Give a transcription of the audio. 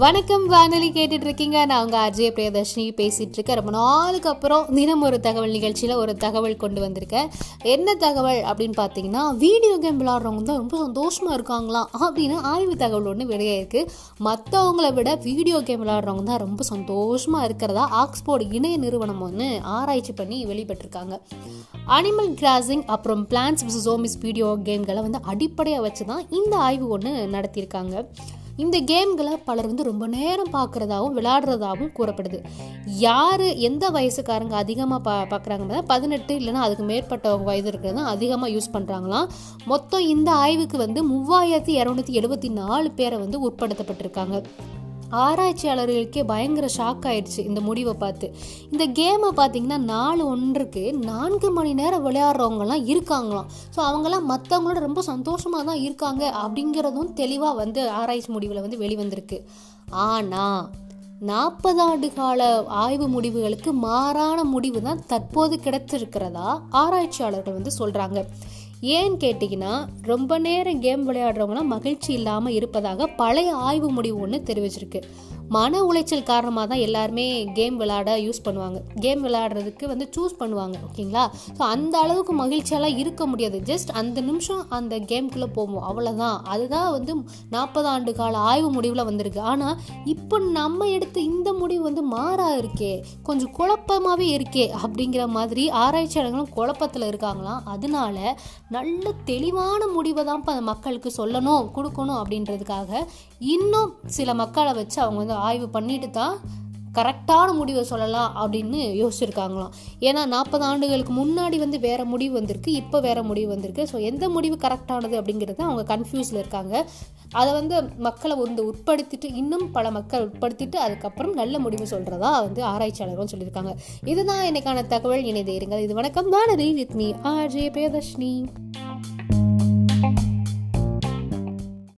வணக்கம் வானொலி கேட்டுட்டு இருக்கீங்க நான் உங்க அஜய் பிரியதர்ஷினி. பேசிட்டு இருக்கேன் ரொம்ப நாளுக்கு அப்புறம் தினம் ஒரு தகவல் நிகழ்ச்சியில் ஒரு தகவல் கொண்டு வந்திருக்கேன் என்ன தகவல் அப்படின்னு பார்த்தீங்கன்னா வீடியோ கேம் விளாட்றவங்க தான் ரொம்ப சந்தோஷமா இருக்காங்களாம் அப்படின்னு ஆய்வு தகவல் ஒன்று வெளியாயிருக்கு. மற்றவங்கள விட வீடியோ கேம் விளாட்றவங்க தான் ரொம்ப சந்தோஷமா இருக்கிறதா ஆக்ஸ்போர்ட் இணைய நிறுவனம் ஒன்று ஆராய்ச்சி பண்ணி வெளிப்பட்டிருக்காங்க. அனிமல் கிராசிங் அப்புறம் பிளான்ஸ் ஜோமிஸ் வீடியோ கேம்களை வந்து அடிப்படையாக வச்சு தான் இந்த ஆய்வு ஒன்று நடத்தியிருக்காங்க. இந்த கேம்களை பலர் வந்து ரொம்ப நேரம் பார்க்குறதாகவும் விளையாடுறதாகவும் கூறப்படுது. யார் எந்த வயசுக்காரங்க அதிகமாக பா பார்க்குறாங்கன்னா பதினெட்டு இல்லைன்னா அதுக்கு மேற்பட்ட வயது இருக்கிறது தான் அதிகமாக யூஸ் பண்ணுறாங்களாம் மொத்தம் இந்த ஆய்வுக்கு வந்து மூவாயிரத்தி இரநூத்தி எழுபத்தி நாலு பேரை வந்து உட்படுத்தப்பட்டிருக்காங்க. ஆராய்ச்சியாளர்களுக்கே பயங்கர ஷாக் ஆயிடுச்சு இந்த முடிவை பார்த்து. இந்த கேமை பார்த்தீங்கன்னா நாலு ஒன்றுக்கு நான்கு மணி நேரம் விளையாடுறவங்கலாம் இருக்காங்களாம். ஸோ அவங்களாம் மற்றவங்களோட ரொம்ப சந்தோஷமாக தான் இருக்காங்க அப்படிங்கிறதும் தெளிவாக வந்து ஆராய்ச்சி முடிவில் வந்து வெளிவந்திருக்கு. ஆனால் நாற்பது ஆண்டு கால ஆய்வு முடிவுகளுக்கு மாறான முடிவு தான் தற்போது கிடைச்சிருக்கிறதா ஆராய்ச்சியாளர்கள் வந்து சொல்கிறாங்க ஏன்னு கேட்டிங்கன்னா ரொம்ப நேரம் கேம் விளையாடுறவங்களாம் மகிழ்ச்சி இல்லாமல் இருப்பதாக பழைய ஆய்வு முடிவு ஒன்று தெரிவிச்சிருக்கு. மன உளைச்சல் காரணமாக தான் எல்லாருமே கேம் விளையாட யூஸ் பண்ணுவாங்க. கேம் விளையாடுறதுக்கு வந்து சூஸ் பண்ணுவாங்க ஓகேங்களா ஸோ அந்த அளவுக்கு மகிழ்ச்சியெல்லாம் இருக்க முடியாது. ஜஸ்ட் அந்த நிமிஷம் அந்த கேம்குள்ளே போவோம். அவ்வளோதான் அதுதான் வந்து நாற்பது ஆண்டு கால ஆய்வு முடிவில் வந்திருக்கு. ஆனால் இப்போ நம்ம எடுத்த இந்த முடிவு வந்து மாறா இருக்கே. கொஞ்சம் குழப்பமாகவே இருக்கே அப்படிங்கிற மாதிரி ஆராய்ச்சியாளர்களும் குழப்பத்தில் இருக்காங்களாம். அதனால நல்ல தெளிவான முடிவை தான் இப்போ மக்களுக்கு சொல்லணும் கொடுக்கணும் அப்படின்றதுக்காக இன்னும் சில மக்களை வச்சு அவங்க வந்து ஆய்வு பண்ணிட்டு தான் கரெக்டான முடிவை சொல்லலாம் அப்படின்னு யோசிச்சிருக்காங்களாம். ஏன்னா நாற்பது ஆண்டுகளுக்கு முன்னாடி வந்து வேற முடிவு வந்திருக்கு இப்போ வேற முடிவு வந்திருக்கு. ஸோ எந்த முடிவு கரெக்டானது அப்படிங்கிறது அவங்க கன்ஃபியூஸில் இருக்காங்க. அதை வந்து மக்களை வந்து உட்படுத்திட்டு இன்னும் பல மக்கள் உட்படுத்திட்டு அதுக்கப்புறம் நல்ல முடிவு சொல்றதா வந்து ஆராய்ச்சியாளர்களும் சொல்லியிருக்காங்க. இதுதான் இன்னைக்கான தகவல். இணைந்தே இருங்கள் இது வணக்கம். Vanathi with me RJ Priyadarshini.